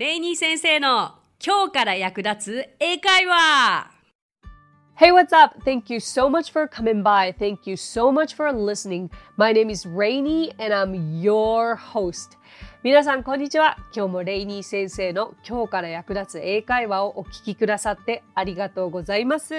レイニー先生の今日から役立つ英会話 Hey, what's up? Thank you so much for coming by. Thank you so much for listening. My name is Rainy and I'm your host. 皆さん、こんにちは。今日もレイニー先生の今日から役立つ英会話をお聞きくださってありがとうございます。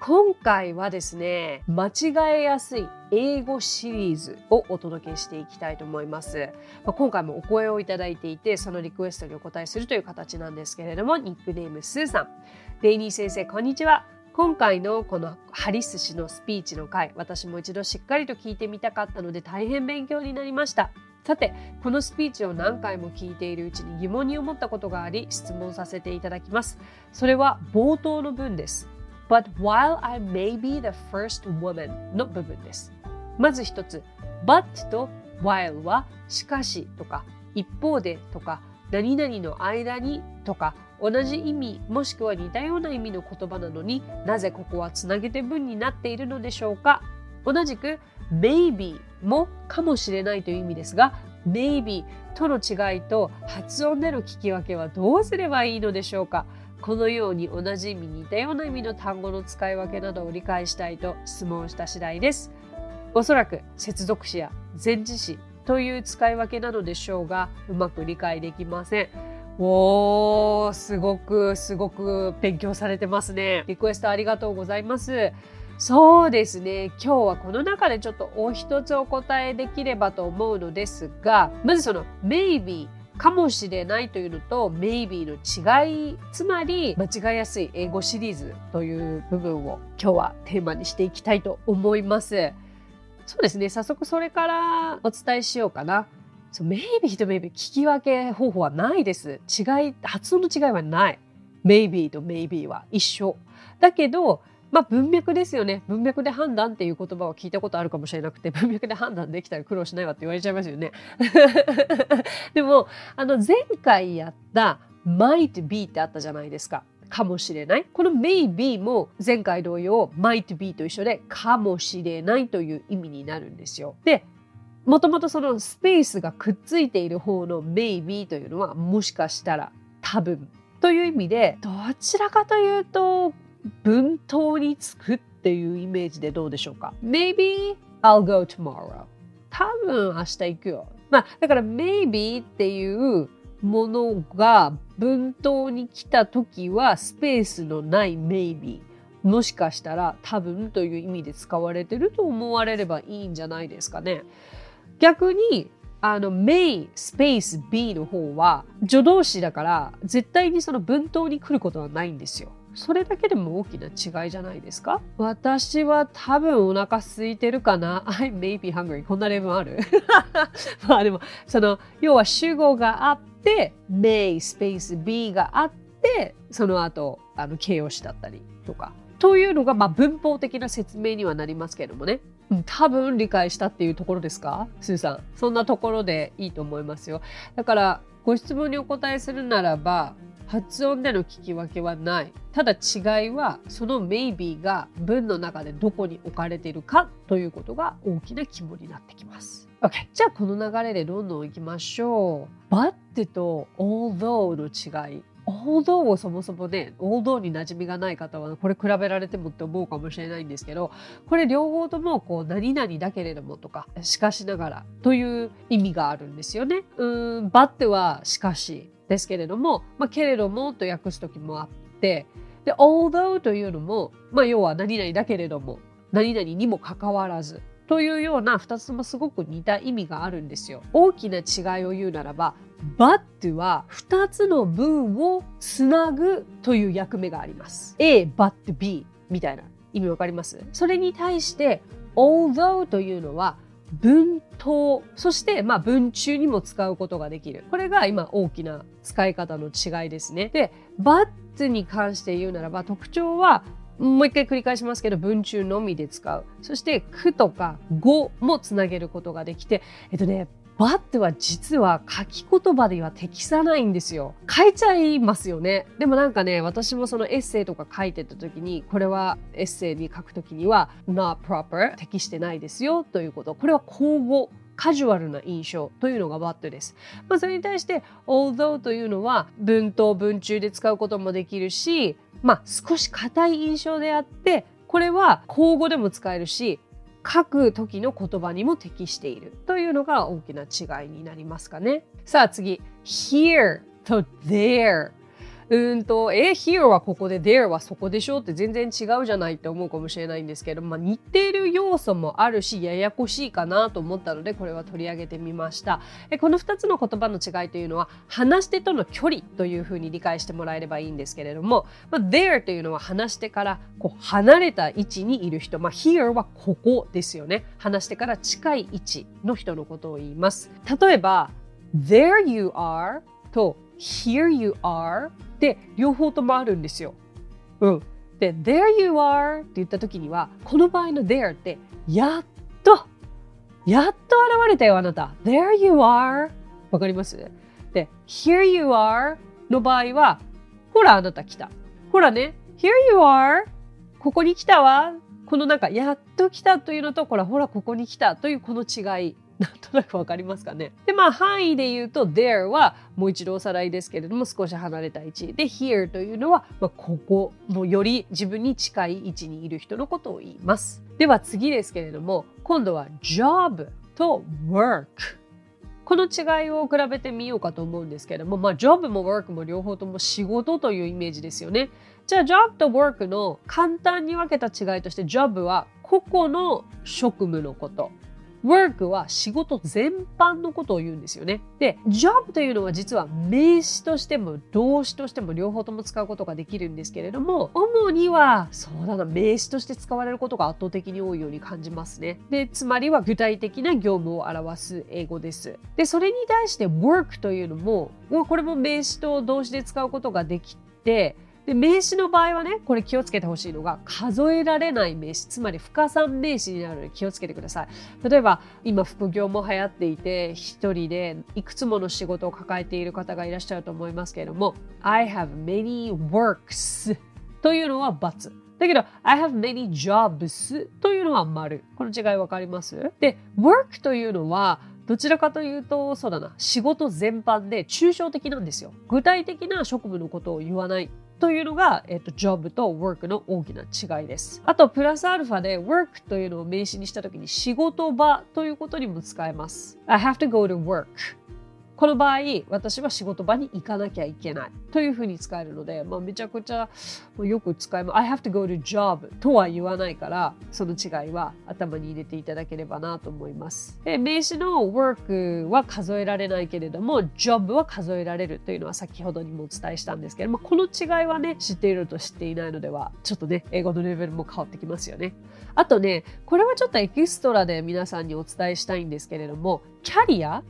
今回はですね、間違えやすい英語シリーズをお届けしていきたいと思います。まあ、今回もお声をいただいていて、そのリクエストにお答えするという形なんですけれども、ニックネームスーさん。レイニー先生、こんにちは。今回のこのハリス氏のスピーチの回私も一度しっかりと聞いてみたかったので大変勉強になりましたさてこのスピーチを何回も聞いているうちに疑問に思ったことがあり質問させていただきますそれは冒頭の文です But while I may be the first woman の部分です。まず一つ。But と while はしかしとか一方でとか何々の間にとか同じ意味もしくは似たような意味の言葉なのになぜここはつなげて文になっているのでしょうか？同じく maybe もかもしれないという意味ですが maybe との違いと発音での聞き分けはどうすればいいのでしょうか？このように同じ意味似たような意味の単語の使い分けなどを理解したいと質問した次第です。おそらく接続詞や前置詞という使い分けなのでしょうがうまく理解できません。おー、すごくすごく勉強されてますね。リクエストありがとうございます。そうですね。今日はこの中でちょっとお一つお答えできればと思うのですが、まずその maybe かもしれないというのと maybe の違い、つまり間違いやすい英語シリーズという部分を今日はテーマにしていきたいと思います。そうですね。早速それからお伝えしようかな。そう maybe と maybe 聞き分け方法はないです。違い、発音の違いはない。maybe と maybe は一緒。だけど、まあ文脈ですよね。文脈で判断っていう言葉を聞いたことあるかもしれなくて、文脈で判断できたら苦労しないわって言われちゃいますよね。でも、あの前回やった might be ってあったじゃないですか。かもしれない。この maybe も前回同様 might be と一緒でかもしれないという意味になるんですよ。で、もともとそのスペースがくっついている方の maybe というのはもしかしたら多分という意味でどちらかというと文頭につくっていうイメージでどうでしょうか ?Maybe I'll go tomorrow 多分明日行くよ。まあだから maybe っていうものが文頭に来た時はスペースのない maybe もしかしたら多分という意味で使われてると思われればいいんじゃないですかね。逆にあの may スペース be の方は助動詞だから絶対にその文頭に来ることはないんですよ。それだけでも大きな違いじゃないですか？私は多分お腹空いてるかな ?I may be hungry こんな例文ある？まあでもその要は主語があって may スペース be があってその後あの形容詞だったりとかというのがまあ文法的な説明にはなりますけれどもね多分理解したっていうところですか？スーさん。そんなところでいいと思いますよ。だから、ご質問にお答えするならば、発音での聞き分けはない。ただ違いは、その maybe が文の中でどこに置かれているかということが大きな肝になってきます。OK。じゃあこの流れでどんどん行きましょう。but と although の違い。Although をそもそもね although に馴染みがない方はこれ比べられてもって思うかもしれないんですけどこれ両方ともこう何々だけれどもとかしかしながらという意味があるんですよね。うん but はしかしですけれども、まあ、けれどもと訳す時もあってで although というのも、まあ、要は何々だけれども何々にもかかわらずというような2つともすごく似た意味があるんですよ。大きな違いを言うならば but は2つの文をつなぐという役目があります。A, but B みたいな意味わかります？それに対して although というのは文頭、そしてまあ文中にも使うことができる。これが今大きな使い方の違いですね。で、but に関して言うならば特徴はもう一回繰り返しますけど文中のみで使う。そして句とか語もつなげることができて、えっとね、バットは実は書き言葉では適さないんですよ。書いちゃいますよね。でもなんかね、私もそのエッセイとか書いてた時に、これはエッセイに書く時には not proper 適してないですよということ。これは口語カジュアルな印象というのが what です。まあ、それに対して although というのは文頭文中で使うこともできるし、まあ、少し硬い印象であってこれは口語でも使えるし書く時の言葉にも適しているというのが大きな違いになりますかね。さあ次 here と there うんと、え、here はここで there はそこでしょって全然違うじゃないって思うかもしれないんですけど、まあ、似ている要素もあるし、ややこしいかなと思ったので、これは取り上げてみました。この2つの言葉の違いというのは、話し手との距離というふうに理解してもらえればいいんですけれども、まあ、there というのは話し手からこう離れた位置にいる人、まあ、here はここですよね。話し手から近い位置の人のことを言います。例えば、there you are と here you are で両方ともあるんですよ。うん。で、there you are って言った時には、この場合の there ってやっと、やっと現れたよ、あなた。there you are わかります？で、here you are の場合は、ほら、あなた来た。ほらね、here you are ここに来たわ。このなんか、やっと来たというのと、ほら、ほら、ここに来たというこの違い。なんとなくわかりますかね。で、まあ範囲で言うと there はもう一度おさらいですけれども少し離れた位置。で、here というのは、まあ、ここ、もより自分に近い位置にいる人のことを言います。では次ですけれども、今度は job と work。この違いを比べてみようかと思うんですけれども、まあ、job も work も両方とも仕事というイメージですよね。じゃあ、job と work の簡単に分けた違いとして、job は個々の職務のこと。Work は仕事全般のことを言うんですよね。で、job というのは実は名詞としても動詞としても両方とも使うことができるんですけれども、主にはそうだな、名詞として使われることが圧倒的に多いように感じますね。で、つまりは具体的な業務を表す英語です。で、それに対して work というのも、これも名詞と動詞で使うことができて、で名詞の場合はねこれ気をつけてほしいのが数えられない名詞つまり不可算名詞になるので気をつけてください例えば今副業も流行っていて一人でいくつもの仕事を抱えている方がいらっしゃると思いますけれども I have many works というのは×だけど、I have many jobs というのは丸。この違い分かります？で、work というのは、どちらかというと、そうだな、仕事全般で抽象的なんですよ。具体的な職務のことを言わないというのが、えっと、job と work の大きな違いです。あと、プラスアルファで work というのを名詞にしたときに仕事場ということにも使えます。I have to go to work この場合、私は仕事場に行かなきゃいけないというふうに使えるので、まあ、めちゃくちゃよく使います。I have to go to job とは言わないから、その違いは頭に入れていただければなと思います。で名詞の work は数えられないけれども、job は数えられるというのは先ほどにもお伝えしたんですけれども、この違いはね、知っていると知っていないのでは、ちょっとね、英語のレベルも変わってきますよね。あとね、これはちょっとエキストラで皆さんにお伝えしたいんですけれども、キャリア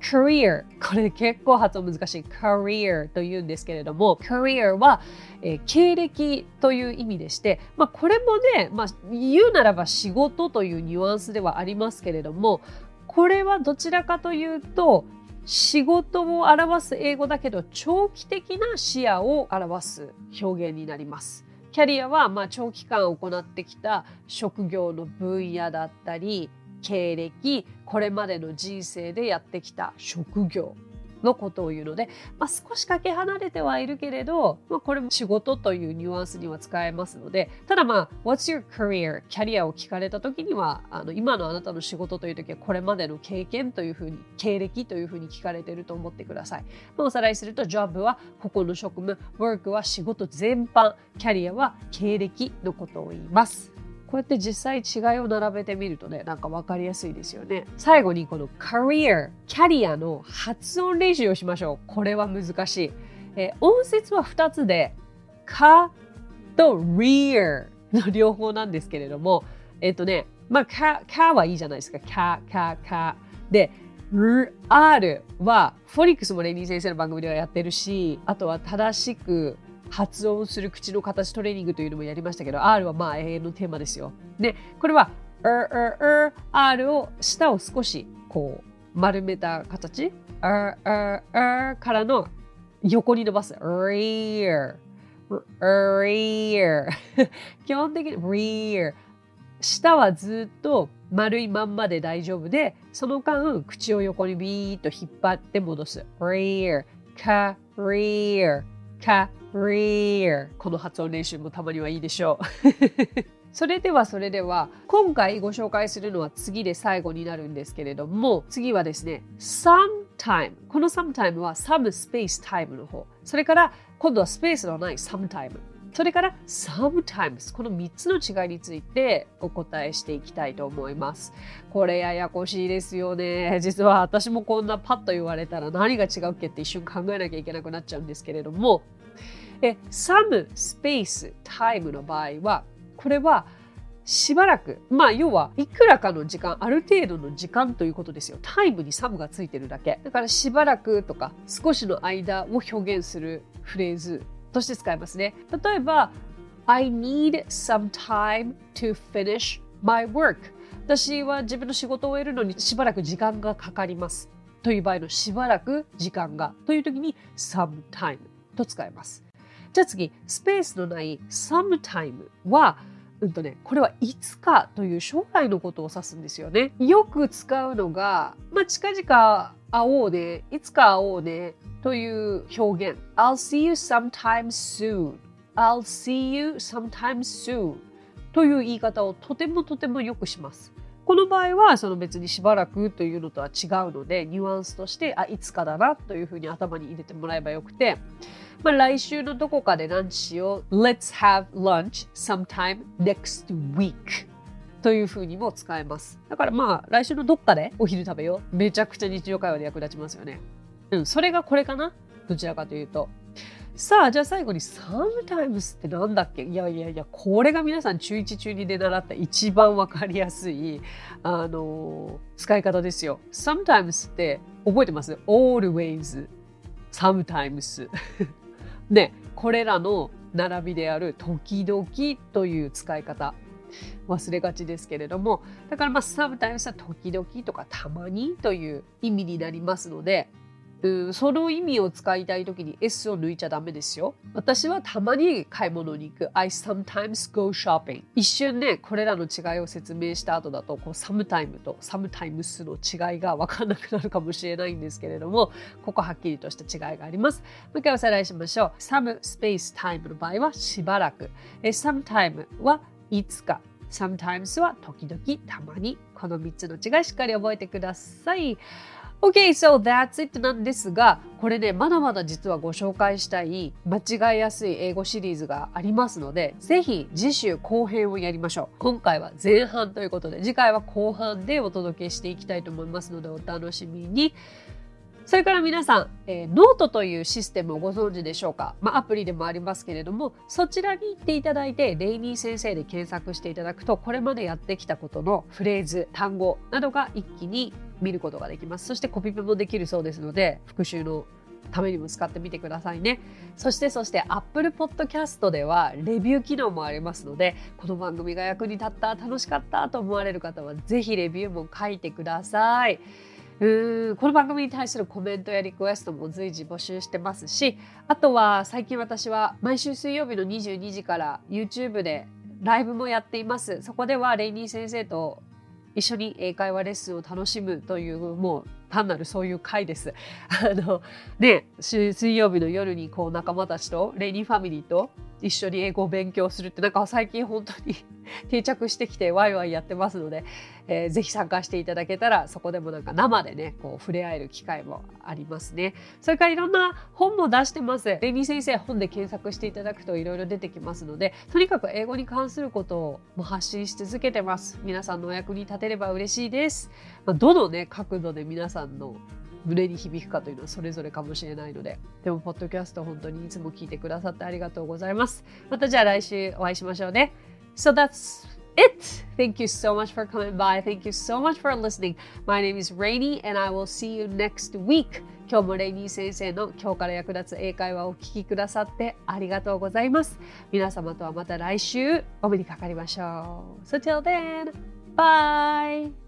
career これ結構発音難しい career というんですけれども career は、えー、経歴という意味でして、まあ、これもね、まあ、言うならば仕事というニュアンスではありますけれどもこれはどちらかというと仕事を表す英語だけど長期的な視野を表す表現になります。キャリアはま長期間行ってきた職業の分野だったり経歴これまでの人生でやってきた職業のことを言うので、まあ、少しかけ離れてはいるけれど、まあ、これも仕事というニュアンスには使えますのでただまあ What's your career? キャリアを聞かれた時にはあの今のあなたの仕事という時はこれまでの経験というふうに経歴というふうに聞かれていると思ってください、まあ、おさらいすると Job はここの職務 Work は仕事全般キャリアは経歴のことを言いますこうやって実際違いを並べてみるとね、なんか分かりやすいですよね。最後にこの career、キャリアの発音練習をしましょう。これは難しい。えー、音節は2つで、かと rear の両方なんですけれども、えっ、ー、とね、まあ、か、かはいいじゃないですか。か、か、か。で、R は、フォニックスもレニー先生の番組ではやってるし、あとは正しく発音する口の形トレーニングというのもやりましたけど、R はまあ永遠のテーマですよ。で、これは、R, R, R, R を、舌を少しこう丸めた形、R, R, R からの横に伸ばす、rear, rear 基本的に rear 舌はずっと丸いまんまで大丈夫で、その間、口を横にビーッと引っ張って戻す。career, career, career. この発音練習もたまにはいいでしょう。それではそれでは今回ご紹介するのは次で最後になるんですけれども次はですね sometime この sometime は some space time の方。それから今度はスペースのない sometime それから sometimes この3つの違いについてお答えしていきたいと思います。これややこしいですよね。実は私もこんなパッと言われたら何が違うっけって一瞬考えなきゃいけなくなっちゃうんですけれどもえ some space time の場合はこれはしばらくまあ要はいくらかの時間ある程度の時間ということですよタイムにサムがついてるだけだからしばらくとか少しの間を表現するフレーズとして使いますね。例えば I need some time to finish my work. 私は自分の仕事を終えるのにしばらく時間がかかります。という場合のしばらく時間が。という時に sometime と使います。じゃあ次、スペースのない sometime は、うんとね、これはいつかという将来のことを指すんですよね。よく使うのが、まあ、近々会おうね、いつか会おうねという表現。I'll see you sometime soon. I'll see you sometime soon. という言い方をとてもとてもよくします。この場合はその別にしばらくというのとは違うのでニュアンスとしてあいつかだなというふうに頭に入れてもらえばよくてまあ、来週のどこかでランチしよう。Let's have lunch sometime next week. というふうにも使えます。だからまあ、来週のどっかでお昼食べよう。めちゃくちゃ日常会話で役立ちますよね。うん、それがこれかな？どちらかというと。さあ、じゃあ最後に sometimes ってなんだっけ？いやいやいや、これが皆さん中1中2で習った一番わかりやすい、あのー、使い方ですよ。sometimes って覚えてます ?always, sometimes で、これらの並びである時々という使い方忘れがちですけれどもだからまあサブタイムスは時々とかたまにという意味になりますのでうん、その意味を使いたい時に S を抜いちゃダメですよ。私はたまに買い物に行く。I sometimes go shopping. 一瞬ね、これらの違いを説明した後だと、こう、sometime と sometimes の違いが分かんなくなるかもしれないんですけれども、ここはっきりとした違いがあります。もう一回おさらいしましょう。some space time の場合はしばらく。sometime はいつか。sometimes は時々、たまに。この3つの違いしっかり覚えてください。Okay, so that's it なんですが、これね、まだまだ実はご紹介したい間違いやすい英語シリーズがありますので、ぜひ次週後編をやりましょう。今回は前半ということで、次回は後半でお届けしていきたいと思いますので、お楽しみに。それから皆さん、えー、ノートというシステムをご存知でしょうか、まあ、アプリでもありますけれども、そちらに行っていただいて、レイニー先生で検索していただくと、これまでやってきたことのフレーズ、単語などが一気に見ることができます。そしてコピペもできるそうですので、復習のためにも使ってみてくださいね。そしてそして Apple Podcast ではレビュー機能もありますので、この番組が役に立った、楽しかったと思われる方はぜひレビューも書いてください。うんこの番組に対するコメントやリクエストも随時募集してますしあとは最近私は毎週水曜日の22時から YouTube でライブもやっていますそこではレイニー先生と一緒に英会話レッスンを楽しむというもう単なるそういう回です。あのね水曜日の夜にこう仲間たちとレニーファミリーと一緒に英語を勉強するってなんか最近本当に 定着してきてワイワイやってますので、えー、ぜひ参加していただけたらそこでもなんか生でねこう触れ合える機会もありますね。それからいろんな本も出してます。レニー先生本で検索していただくといろいろ出てきますのでとにかく英語に関することを発信し続けてます。皆さんのお役に立てれば嬉しいです、まあ、どのね角度で皆さんの胸に響くかというのはそれぞれかもしれないのででもポッドキャスト本当にいつも聞いてくださってありがとうございますまたじゃあ来週お会いしましょうね So that's it. Thank you so much for coming by. Thank you so much for listening. My name is Rainy and I will see you next week. 今日もレイニー先生の今日から役立つ英会話をお聞きくださってありがとうございます。皆様とはまた来週お目にかかりましょう。So till then, bye!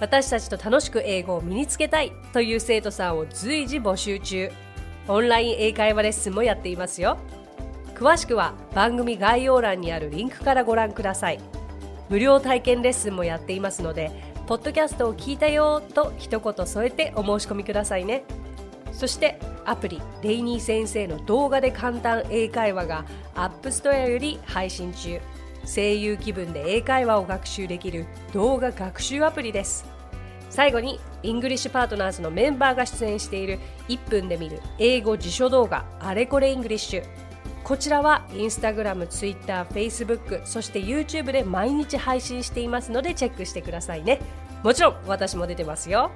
私たちと楽しく英語を身につけたいという生徒さんを随時募集中。オンライン英会話レッスンもやっていますよ。詳しくは番組概要欄にあるリンクからご覧ください。無料体験レッスンもやっていますのでポッドキャストを聞いたよと一言添えてお申し込みくださいね。そしてアプリレイニー先生の動画で簡単英会話がApp Store より配信中。声優気分で英会話を学習できる動画学習アプリです最後にイングリッシュパートナーズのメンバーが出演している1分で見る英語辞書動画あれこれイングリッシュこちらはインスタグラム、ツイッター、フェイスブック、そして YouTube で毎日配信していますのでチェックしてくださいね。もちろん私も出てますよ。